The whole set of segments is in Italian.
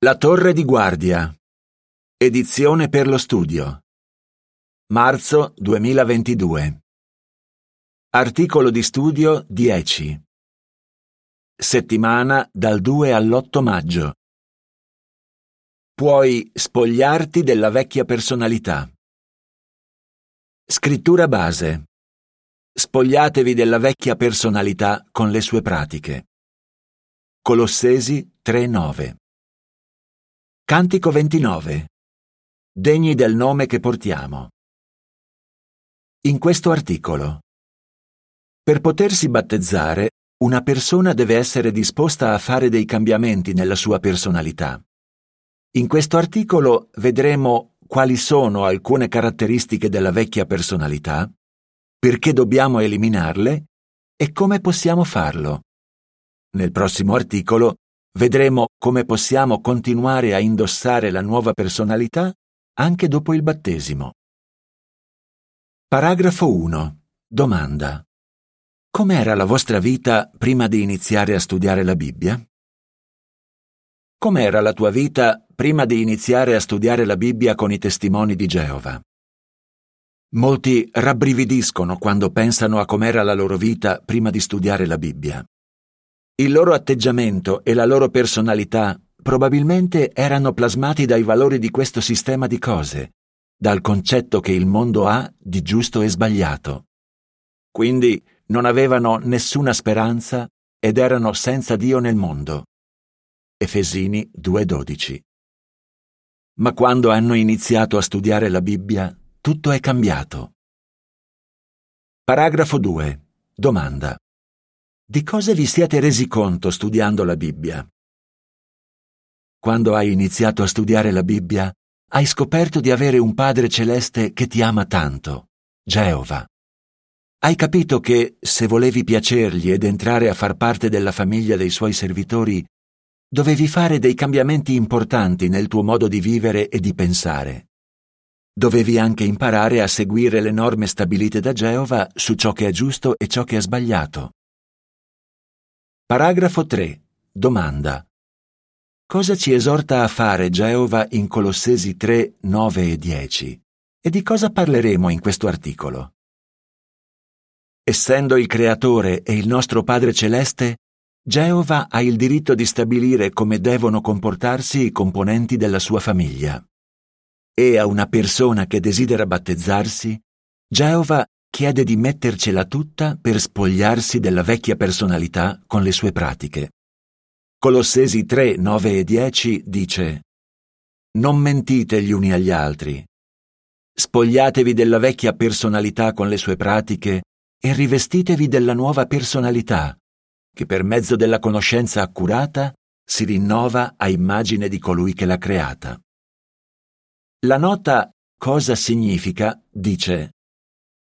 La torre di guardia. Edizione per lo studio. Marzo 2022. Articolo di studio 10. Settimana dal 2 all'8 maggio. Puoi spogliarti della vecchia personalità. Scrittura base. Spogliatevi della vecchia personalità con le sue pratiche. Colossesi 3:9. Cantico 29. Degni del nome che portiamo. In questo articolo. Per potersi battezzare, una persona deve essere disposta a fare dei cambiamenti nella sua personalità. In questo articolo vedremo quali sono alcune caratteristiche della vecchia personalità, perché dobbiamo eliminarle e come possiamo farlo. Nel prossimo articolo vedremo come possiamo continuare a indossare la nuova personalità anche dopo il battesimo. Paragrafo 1. Domanda. Com'era la vostra vita prima di iniziare a studiare la Bibbia? Com'era la tua vita prima di iniziare a studiare la Bibbia con i testimoni di Geova? Molti rabbrividiscono quando pensano a com'era la loro vita prima di studiare la Bibbia. Il loro atteggiamento e la loro personalità probabilmente erano plasmati dai valori di questo sistema di cose, dal concetto che il mondo ha di giusto e sbagliato. Quindi non avevano nessuna speranza ed erano senza Dio nel mondo. Efesini 2:12. Ma quando hanno iniziato a studiare la Bibbia, tutto è cambiato. Paragrafo 2. Domanda. Di cosa vi siete resi conto studiando la Bibbia? Quando hai iniziato a studiare la Bibbia, hai scoperto di avere un Padre celeste che ti ama tanto, Geova. Hai capito che, se volevi piacergli ed entrare a far parte della famiglia dei suoi servitori, dovevi fare dei cambiamenti importanti nel tuo modo di vivere e di pensare. Dovevi anche imparare a seguire le norme stabilite da Geova su ciò che è giusto e ciò che è sbagliato. Paragrafo 3. Domanda. Cosa ci esorta a fare Geova in Colossesi 3, 9 e 10? E di cosa parleremo in questo articolo? Essendo il Creatore e il nostro Padre Celeste, Geova ha il diritto di stabilire come devono comportarsi i componenti della sua famiglia. E a una persona che desidera battezzarsi, Geova chiede di mettercela tutta per spogliarsi della vecchia personalità con le sue pratiche. Colossesi 3, 9 e 10 dice Non mentite gli uni agli altri. Spogliatevi della vecchia personalità con le sue pratiche e rivestitevi della nuova personalità, che per mezzo della conoscenza accurata si rinnova a immagine di colui che l'ha creata. La nota Cosa significa dice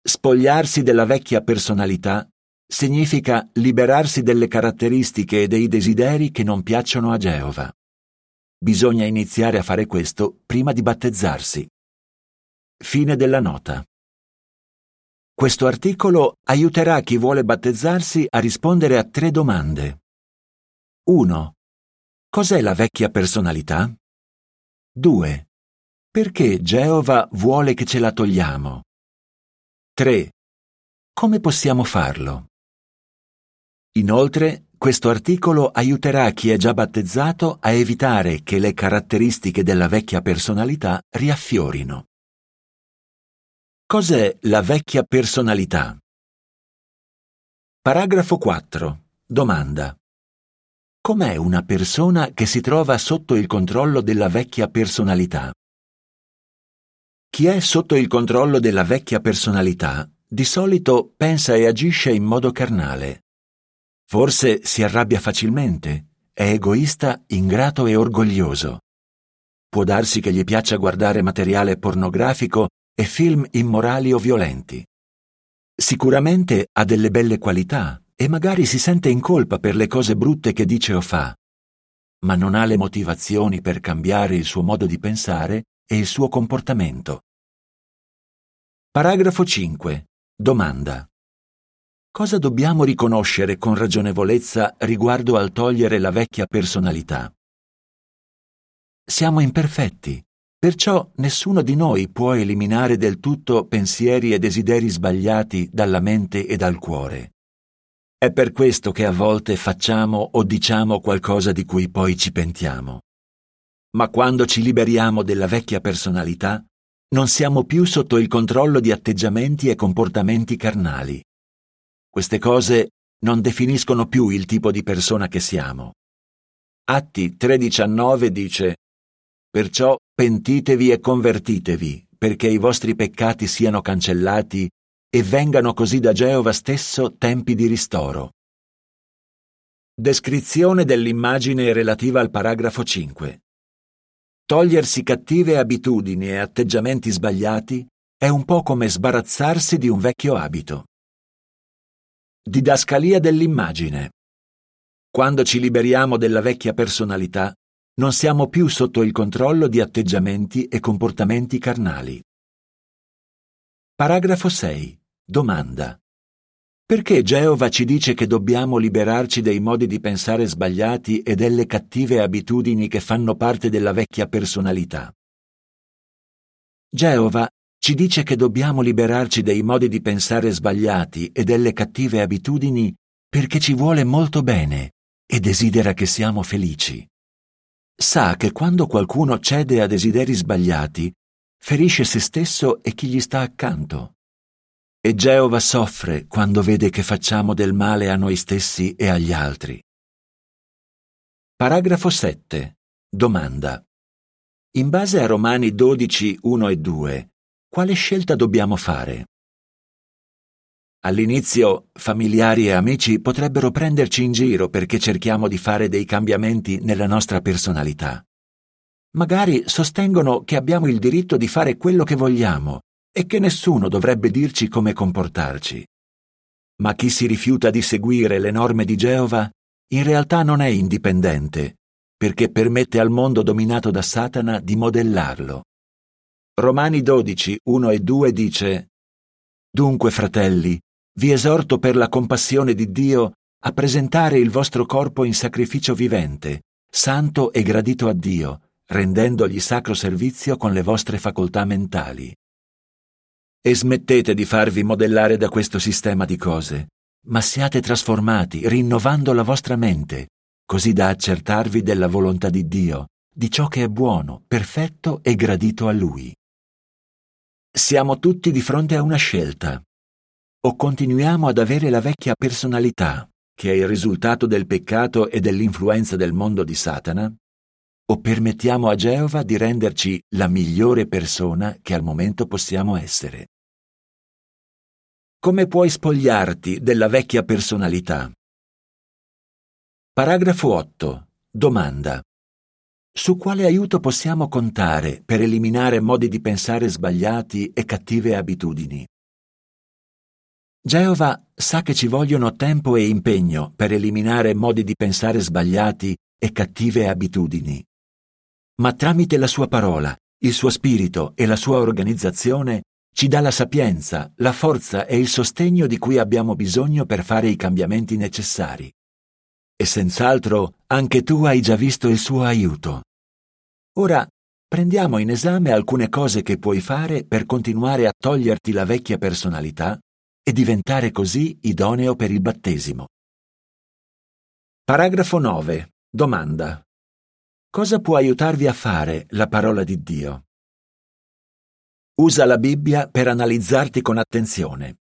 Spogliarsi della vecchia personalità significa liberarsi delle caratteristiche e dei desideri che non piacciono a Geova. Bisogna iniziare a fare questo prima di battezzarsi. Fine della nota. Questo articolo aiuterà chi vuole battezzarsi a rispondere a tre domande. 1. Cos'è la vecchia personalità? 2. Perché Geova vuole che ce la togliamo? 3. Come possiamo farlo? Inoltre, questo articolo aiuterà chi è già battezzato a evitare che le caratteristiche della vecchia personalità riaffiorino. Cos'è la vecchia personalità? Paragrafo 4. Domanda. Com'è una persona che si trova sotto il controllo della vecchia personalità? Chi è sotto il controllo della vecchia personalità di solito pensa e agisce in modo carnale. Forse si arrabbia facilmente, è egoista, ingrato e orgoglioso. Può darsi che gli piaccia guardare materiale pornografico e film immorali o violenti. Sicuramente ha delle belle qualità e magari si sente in colpa per le cose brutte che dice o fa, ma non ha le motivazioni per cambiare il suo modo di pensare e il suo comportamento. Paragrafo 5. Domanda. Cosa dobbiamo riconoscere con ragionevolezza riguardo al togliere la vecchia personalità? siamo imperfetti, perciò nessuno di noi può eliminare del tutto pensieri e desideri sbagliati dalla mente e dal cuore. È per questo che a volte facciamo o diciamo qualcosa di cui poi ci pentiamo. Ma quando ci liberiamo della vecchia personalità, non siamo più sotto il controllo di atteggiamenti e comportamenti carnali. Queste cose non definiscono più il tipo di persona che siamo. Atti 3:19 dice Perciò pentitevi e convertitevi, perché i vostri peccati siano cancellati e vengano così da Geova stesso tempi di ristoro. Descrizione dell'immagine relativa al paragrafo 5. Togliersi cattive abitudini e atteggiamenti sbagliati è un po' come sbarazzarsi di un vecchio abito. Didascalia dell'immagine. Quando ci liberiamo della vecchia personalità, non siamo più sotto il controllo di atteggiamenti e comportamenti carnali. Paragrafo 6. Domanda. Perché Geova ci dice che dobbiamo liberarci dei modi di pensare sbagliati e delle cattive abitudini che fanno parte della vecchia personalità? Geova ci dice che dobbiamo liberarci dei modi di pensare sbagliati e delle cattive abitudini perché ci vuole molto bene e desidera che siamo felici. Sa che quando qualcuno cede a desideri sbagliati, ferisce se stesso e chi gli sta accanto. E Geova soffre quando vede che facciamo del male a noi stessi e agli altri. Paragrafo 7. Domanda. In base a Romani 12, 1 e 2, quale scelta dobbiamo fare? All'inizio, familiari e amici potrebbero prenderci in giro perché cerchiamo di fare dei cambiamenti nella nostra personalità. Magari sostengono che abbiamo il diritto di fare quello che vogliamo e che nessuno dovrebbe dirci come comportarci. Ma chi si rifiuta di seguire le norme di Geova in realtà non è indipendente, perché permette al mondo dominato da Satana di modellarlo. Romani 12, 1 e 2 dice Dunque, fratelli, vi esorto per la compassione di Dio a presentare il vostro corpo in sacrificio vivente, santo e gradito a Dio, rendendogli sacro servizio con le vostre facoltà mentali. E smettete di farvi modellare da questo sistema di cose, ma siate trasformati, rinnovando la vostra mente, così da accertarvi della volontà di Dio, di ciò che è buono, perfetto e gradito a Lui. Siamo tutti di fronte a una scelta. O continuiamo ad avere la vecchia personalità, che è il risultato del peccato e dell'influenza del mondo di Satana, o permettiamo a Geova di renderci la migliore persona che al momento possiamo essere. Come puoi spogliarti della vecchia personalità? Paragrafo 8. Domanda. Su quale aiuto possiamo contare per eliminare modi di pensare sbagliati e cattive abitudini? Geova sa che ci vogliono tempo e impegno per eliminare modi di pensare sbagliati e cattive abitudini ma tramite la sua parola, il suo spirito e la sua organizzazione ci dà la sapienza, la forza e il sostegno di cui abbiamo bisogno per fare i cambiamenti necessari. E senz'altro anche tu hai già visto il suo aiuto. Ora prendiamo in esame alcune cose che puoi fare per continuare a toglierti la vecchia personalità e diventare così idoneo per il battesimo. Paragrafo 9. Domanda. Cosa può aiutarvi a fare la parola di Dio? Usa la Bibbia per analizzarti con attenzione.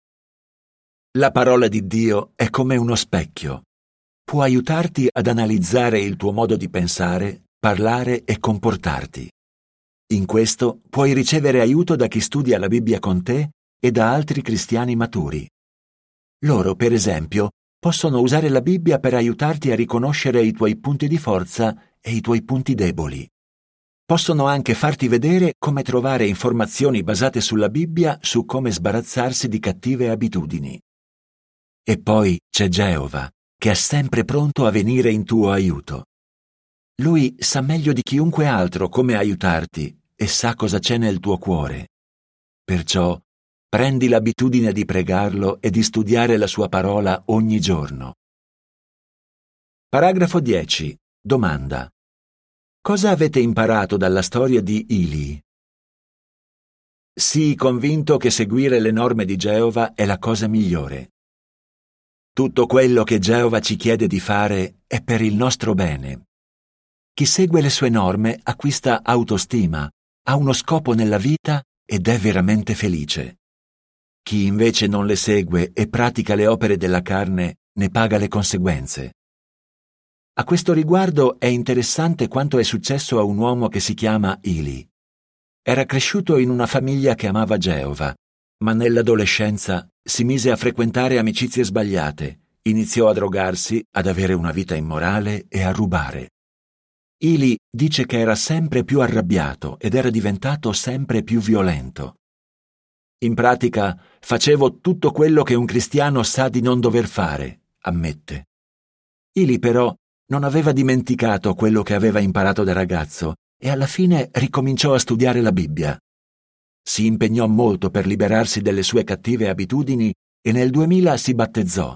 La parola di Dio è come uno specchio. Può aiutarti ad analizzare il tuo modo di pensare, parlare e comportarti. In questo puoi ricevere aiuto da chi studia la Bibbia con te e da altri cristiani maturi. Loro, per esempio, possono usare la Bibbia per aiutarti a riconoscere i tuoi punti di forza e i tuoi punti deboli. Possono anche farti vedere come trovare informazioni basate sulla Bibbia su come sbarazzarsi di cattive abitudini. E poi c'è Geova, che è sempre pronto a venire in tuo aiuto. Lui sa meglio di chiunque altro come aiutarti e sa cosa c'è nel tuo cuore. Perciò prendi l'abitudine di pregarlo e di studiare la sua parola ogni giorno. Paragrafo 10. Domanda. Cosa avete imparato dalla storia di Ili? Sii convinto che seguire le norme di Geova è la cosa migliore. Tutto quello che Geova ci chiede di fare è per il nostro bene. Chi segue le sue norme acquista autostima, ha uno scopo nella vita ed è veramente felice. Chi invece non le segue e pratica le opere della carne ne paga le conseguenze. A questo riguardo è interessante quanto è successo a un uomo che si chiama Ili. Era cresciuto in una famiglia che amava Geova, ma nell'adolescenza si mise a frequentare amicizie sbagliate, iniziò a drogarsi, ad avere una vita immorale e a rubare. Ili dice che era sempre più arrabbiato ed era diventato sempre più violento. In pratica facevo tutto quello che un cristiano sa di non dover fare, ammette. Ili però non aveva dimenticato quello che aveva imparato da ragazzo e alla fine ricominciò a studiare la Bibbia. Si impegnò molto per liberarsi delle sue cattive abitudini e nel 2000 si battezzò.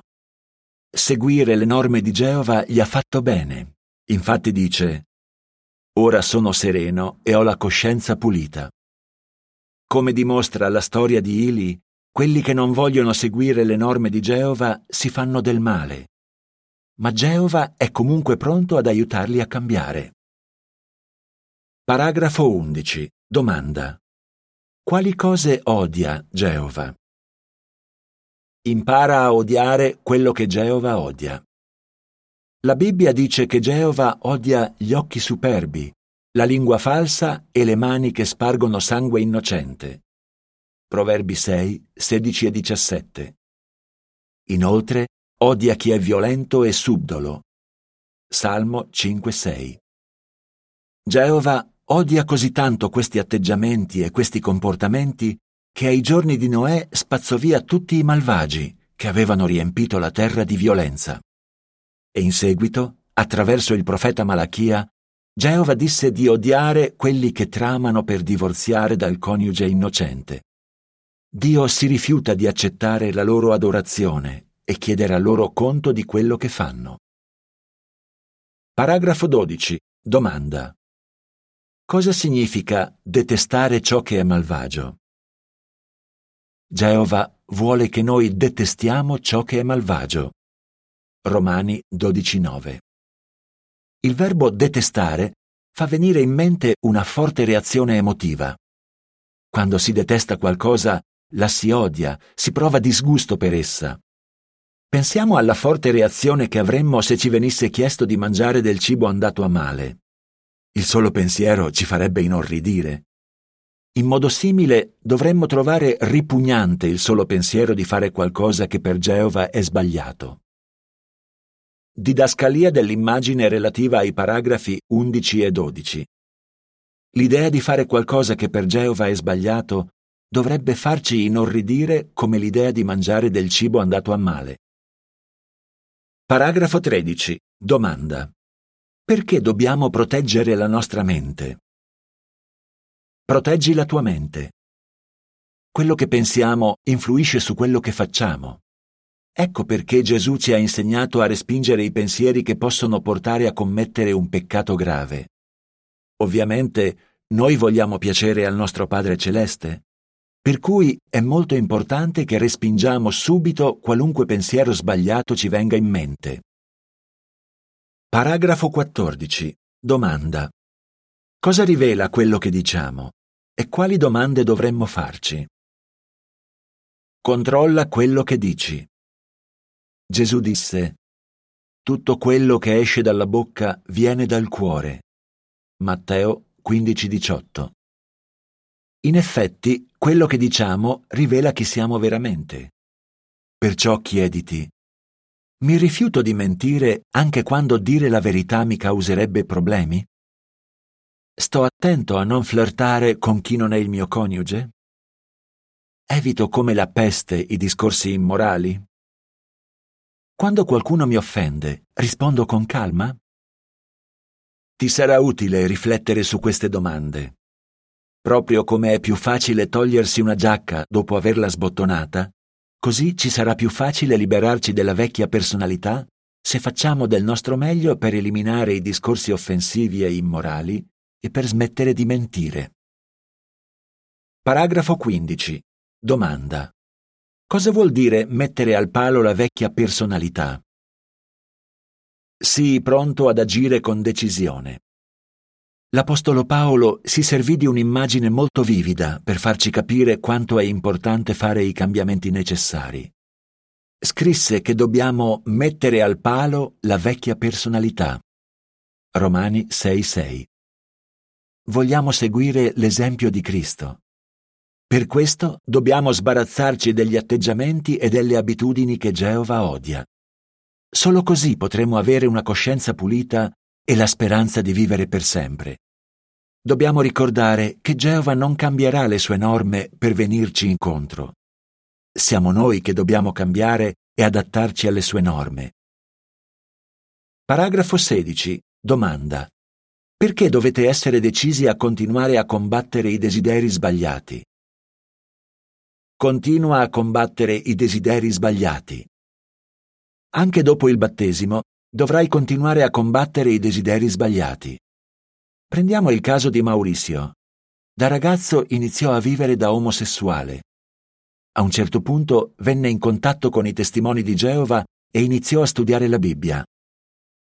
Seguire le norme di Geova gli ha fatto bene. Infatti dice, Ora sono sereno e ho la coscienza pulita. Come dimostra la storia di Ili, quelli che non vogliono seguire le norme di Geova si fanno del male. Ma Geova è comunque pronto ad aiutarli a cambiare. Paragrafo 11. Domanda. Quali cose odia Geova? Impara a odiare quello che Geova odia. La Bibbia dice che Geova odia gli occhi superbi, la lingua falsa e le mani che spargono sangue innocente. Proverbi 6, 16 e 17. Inoltre, odia chi è violento e subdolo. Salmo 5, 6. Geova Odia così tanto questi atteggiamenti e questi comportamenti che ai giorni di Noè spazzò via tutti i malvagi che avevano riempito la terra di violenza. E in seguito, attraverso il profeta Malachia, Geova disse di odiare quelli che tramano per divorziare dal coniuge innocente. Dio si rifiuta di accettare la loro adorazione e chiederà loro conto di quello che fanno. Paragrafo 12. Domanda. Cosa significa detestare ciò che è malvagio? Geova vuole che noi detestiamo ciò che è malvagio. Romani 12.9. Il verbo detestare fa venire in mente una forte reazione emotiva. Quando si detesta qualcosa, la si odia, si prova disgusto per essa. Pensiamo alla forte reazione che avremmo se ci venisse chiesto di mangiare del cibo andato a male. Il solo pensiero ci farebbe inorridire. In modo simile dovremmo trovare ripugnante il solo pensiero di fare qualcosa che per Geova è sbagliato. Didascalia dell'immagine relativa ai paragrafi 11 e 12. L'idea di fare qualcosa che per Geova è sbagliato dovrebbe farci inorridire come l'idea di mangiare del cibo andato a male. Paragrafo 13. Domanda. Perché dobbiamo proteggere la nostra mente? Proteggi la tua mente. Quello che pensiamo influisce su quello che facciamo. Ecco perché Gesù ci ha insegnato a respingere i pensieri che possono portare a commettere un peccato grave. Ovviamente noi vogliamo piacere al nostro Padre Celeste, per cui è molto importante che respingiamo subito qualunque pensiero sbagliato ci venga in mente. Paragrafo 14. Domanda. Cosa rivela quello che diciamo e quali domande dovremmo farci? Controlla quello che dici. Gesù disse, Tutto quello che esce dalla bocca viene dal cuore. Matteo 15:18. In effetti, quello che diciamo rivela chi siamo veramente. Perciò chiediti, mi rifiuto di mentire anche quando dire la verità mi causerebbe problemi? Sto attento a non flirtare con chi non è il mio coniuge? Evito come la peste i discorsi immorali? Quando qualcuno mi offende, rispondo con calma? Ti sarà utile riflettere su queste domande. Proprio come è più facile togliersi una giacca dopo averla sbottonata, Così ci sarà più facile liberarci della vecchia personalità se facciamo del nostro meglio per eliminare i discorsi offensivi e immorali e per smettere di mentire. Paragrafo 15. Domanda. Cosa vuol dire mettere al palo la vecchia personalità? Sii pronto ad agire con decisione. L'Apostolo Paolo si servì di un'immagine molto vivida per farci capire quanto è importante fare i cambiamenti necessari. Scrisse che dobbiamo mettere al palo la vecchia personalità. Romani 6:6. Vogliamo seguire l'esempio di Cristo. Per questo dobbiamo sbarazzarci degli atteggiamenti e delle abitudini che Geova odia. Solo così potremo avere una coscienza pulita e la speranza di vivere per sempre. Dobbiamo ricordare che Geova non cambierà le sue norme per venirci incontro. Siamo noi che dobbiamo cambiare e adattarci alle sue norme. Paragrafo 16. Domanda. Perché dovete essere decisi a continuare a combattere i desideri sbagliati? Continua a combattere i desideri sbagliati. Anche dopo il battesimo dovrai continuare a combattere i desideri sbagliati. Prendiamo il caso di Maurizio. Da ragazzo iniziò a vivere da omosessuale. A un certo punto venne in contatto con i testimoni di Geova e iniziò a studiare la Bibbia.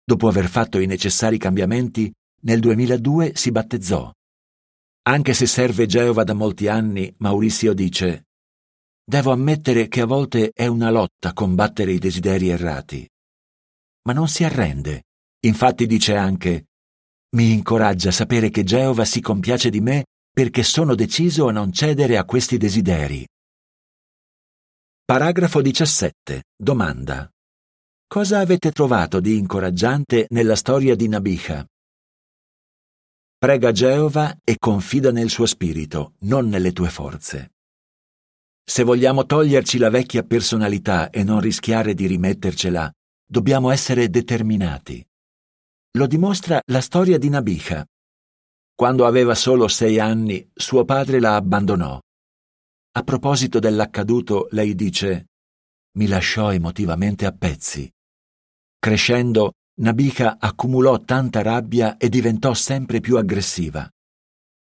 Dopo aver fatto i necessari cambiamenti, nel 2002 si battezzò. Anche se serve Geova da molti anni, Maurizio dice Devo ammettere che a volte è una lotta combattere i desideri errati. Ma non si arrende. Infatti dice anche Mi incoraggia sapere che Geova si compiace di me perché sono deciso a non cedere a questi desideri. Paragrafo 17. Domanda. Cosa avete trovato di incoraggiante nella storia di Nabiha? Prega Geova e confida nel suo spirito, non nelle tue forze. Se vogliamo toglierci la vecchia personalità e non rischiare di rimettercela, dobbiamo essere determinati. Lo dimostra la storia di Nabiha. Quando aveva solo sei anni, suo padre la abbandonò. A proposito dell'accaduto, lei dice Mi lasciò emotivamente a pezzi. Crescendo, Nabiha accumulò tanta rabbia e diventò sempre più aggressiva.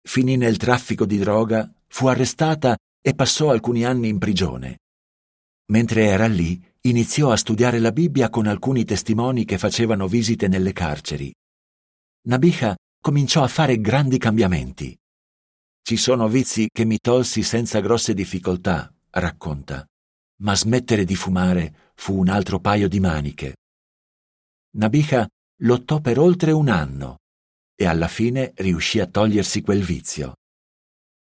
Finì nel traffico di droga, fu arrestata e passò alcuni anni in prigione. Mentre era lì, iniziò a studiare la Bibbia con alcuni testimoni che facevano visite nelle carceri. Nabiha cominciò a fare grandi cambiamenti. Ci sono vizi che mi tolsi senza grosse difficoltà, racconta, ma smettere di fumare fu un altro paio di maniche. Nabiha lottò per oltre un anno e alla fine riuscì a togliersi quel vizio.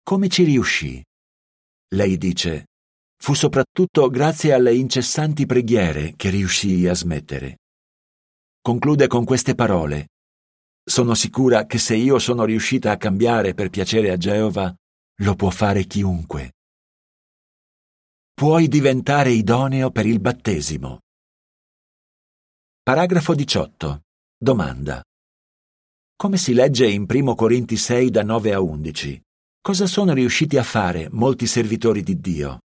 Come ci riuscì? Lei dice, fu soprattutto grazie alle incessanti preghiere che riuscii a smettere. Conclude con queste parole. Sono sicura che se io sono riuscita a cambiare per piacere a Geova, lo può fare chiunque. Puoi diventare idoneo per il battesimo. Paragrafo 18. Domanda. Come si legge in 1 Corinti 6 da 9 a 11? Cosa sono riusciti a fare molti servitori di Dio?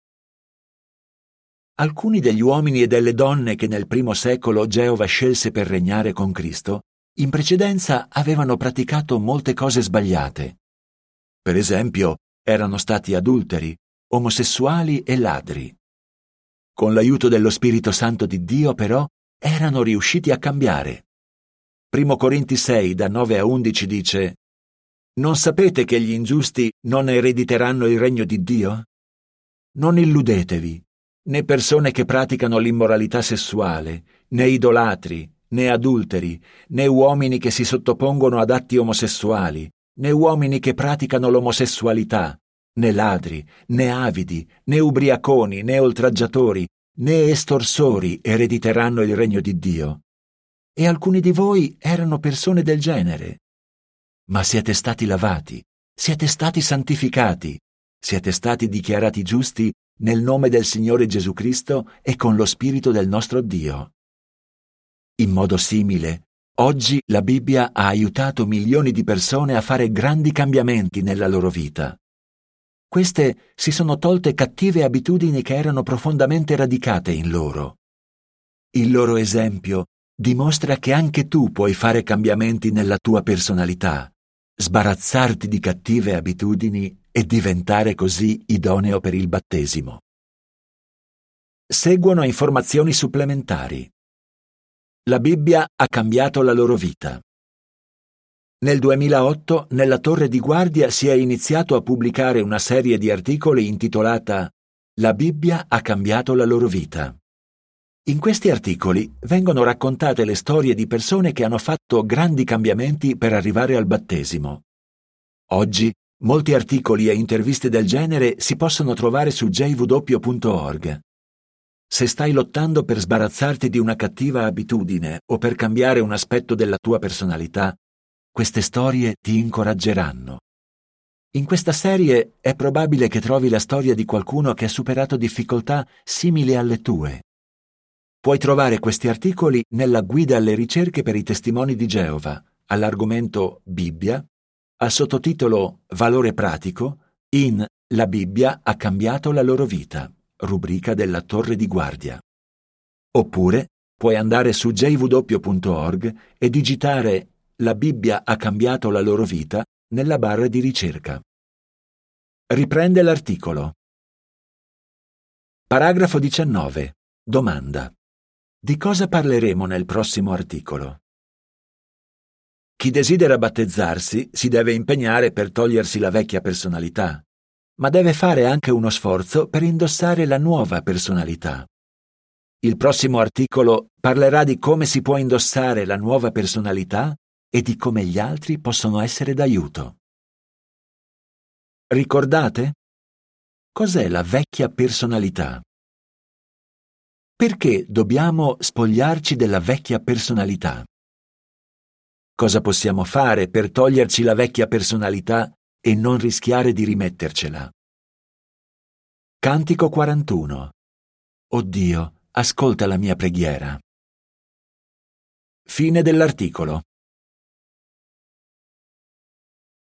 Alcuni degli uomini e delle donne che nel primo secolo Geova scelse per regnare con Cristo, in precedenza avevano praticato molte cose sbagliate. Per esempio, erano stati adulteri, omosessuali e ladri. Con l'aiuto dello Spirito Santo di Dio, però, erano riusciti a cambiare. Primo Corinti 6, da 9 a 11 dice non sapete che gli ingiusti non erediteranno il regno di Dio? Non illudetevi, né persone che praticano l'immoralità sessuale, né idolatri, né adulteri, né uomini che si sottopongono ad atti omosessuali, né uomini che praticano l'omosessualità, né ladri, né avidi, né ubriaconi, né oltraggiatori, né estorsori erediteranno il regno di Dio. E alcuni di voi erano persone del genere ma siete stati lavati, siete stati santificati, siete stati dichiarati giusti nel nome del Signore Gesù Cristo e con lo Spirito del nostro Dio. In modo simile, oggi la Bibbia ha aiutato milioni di persone a fare grandi cambiamenti nella loro vita. Queste si sono tolte cattive abitudini che erano profondamente radicate in loro. Il loro esempio dimostra che anche tu puoi fare cambiamenti nella tua personalità, sbarazzarti di cattive abitudini e diventare così idoneo per il battesimo. Seguono informazioni supplementari. La Bibbia ha cambiato la loro vita. Nel 2008 nella torre di guardia si è iniziato a pubblicare una serie di articoli intitolata La Bibbia ha cambiato la loro vita. In questi articoli vengono raccontate le storie di persone che hanno fatto grandi cambiamenti per arrivare al battesimo. Oggi molti articoli e interviste del genere si possono trovare su jw.org. Se stai lottando per sbarazzarti di una cattiva abitudine o per cambiare un aspetto della tua personalità, queste storie ti incoraggeranno. In questa serie è probabile che trovi la storia di qualcuno che ha superato difficoltà simili alle tue. Puoi trovare questi articoli nella guida alle ricerche per i testimoni di Geova, all'argomento Bibbia, al sottotitolo Valore pratico, in La Bibbia ha cambiato la loro vita, rubrica della Torre di Guardia. Oppure puoi andare su jw.org e digitare la Bibbia ha cambiato la loro vita nella barra di ricerca. Riprende l'articolo. Paragrafo 19. Domanda. Di cosa parleremo nel prossimo articolo? Chi desidera battezzarsi si deve impegnare per togliersi la vecchia personalità, ma deve fare anche uno sforzo per indossare la nuova personalità. Il prossimo articolo parlerà di come si può indossare la nuova personalità e di come gli altri possono essere d'aiuto. Ricordate? Cos'è la vecchia personalità? Perché dobbiamo spogliarci della vecchia personalità? Cosa possiamo fare per toglierci la vecchia personalità e non rischiare di rimettercela? Cantico 41 O Dio, ascolta la mia preghiera. Fine dell'articolo.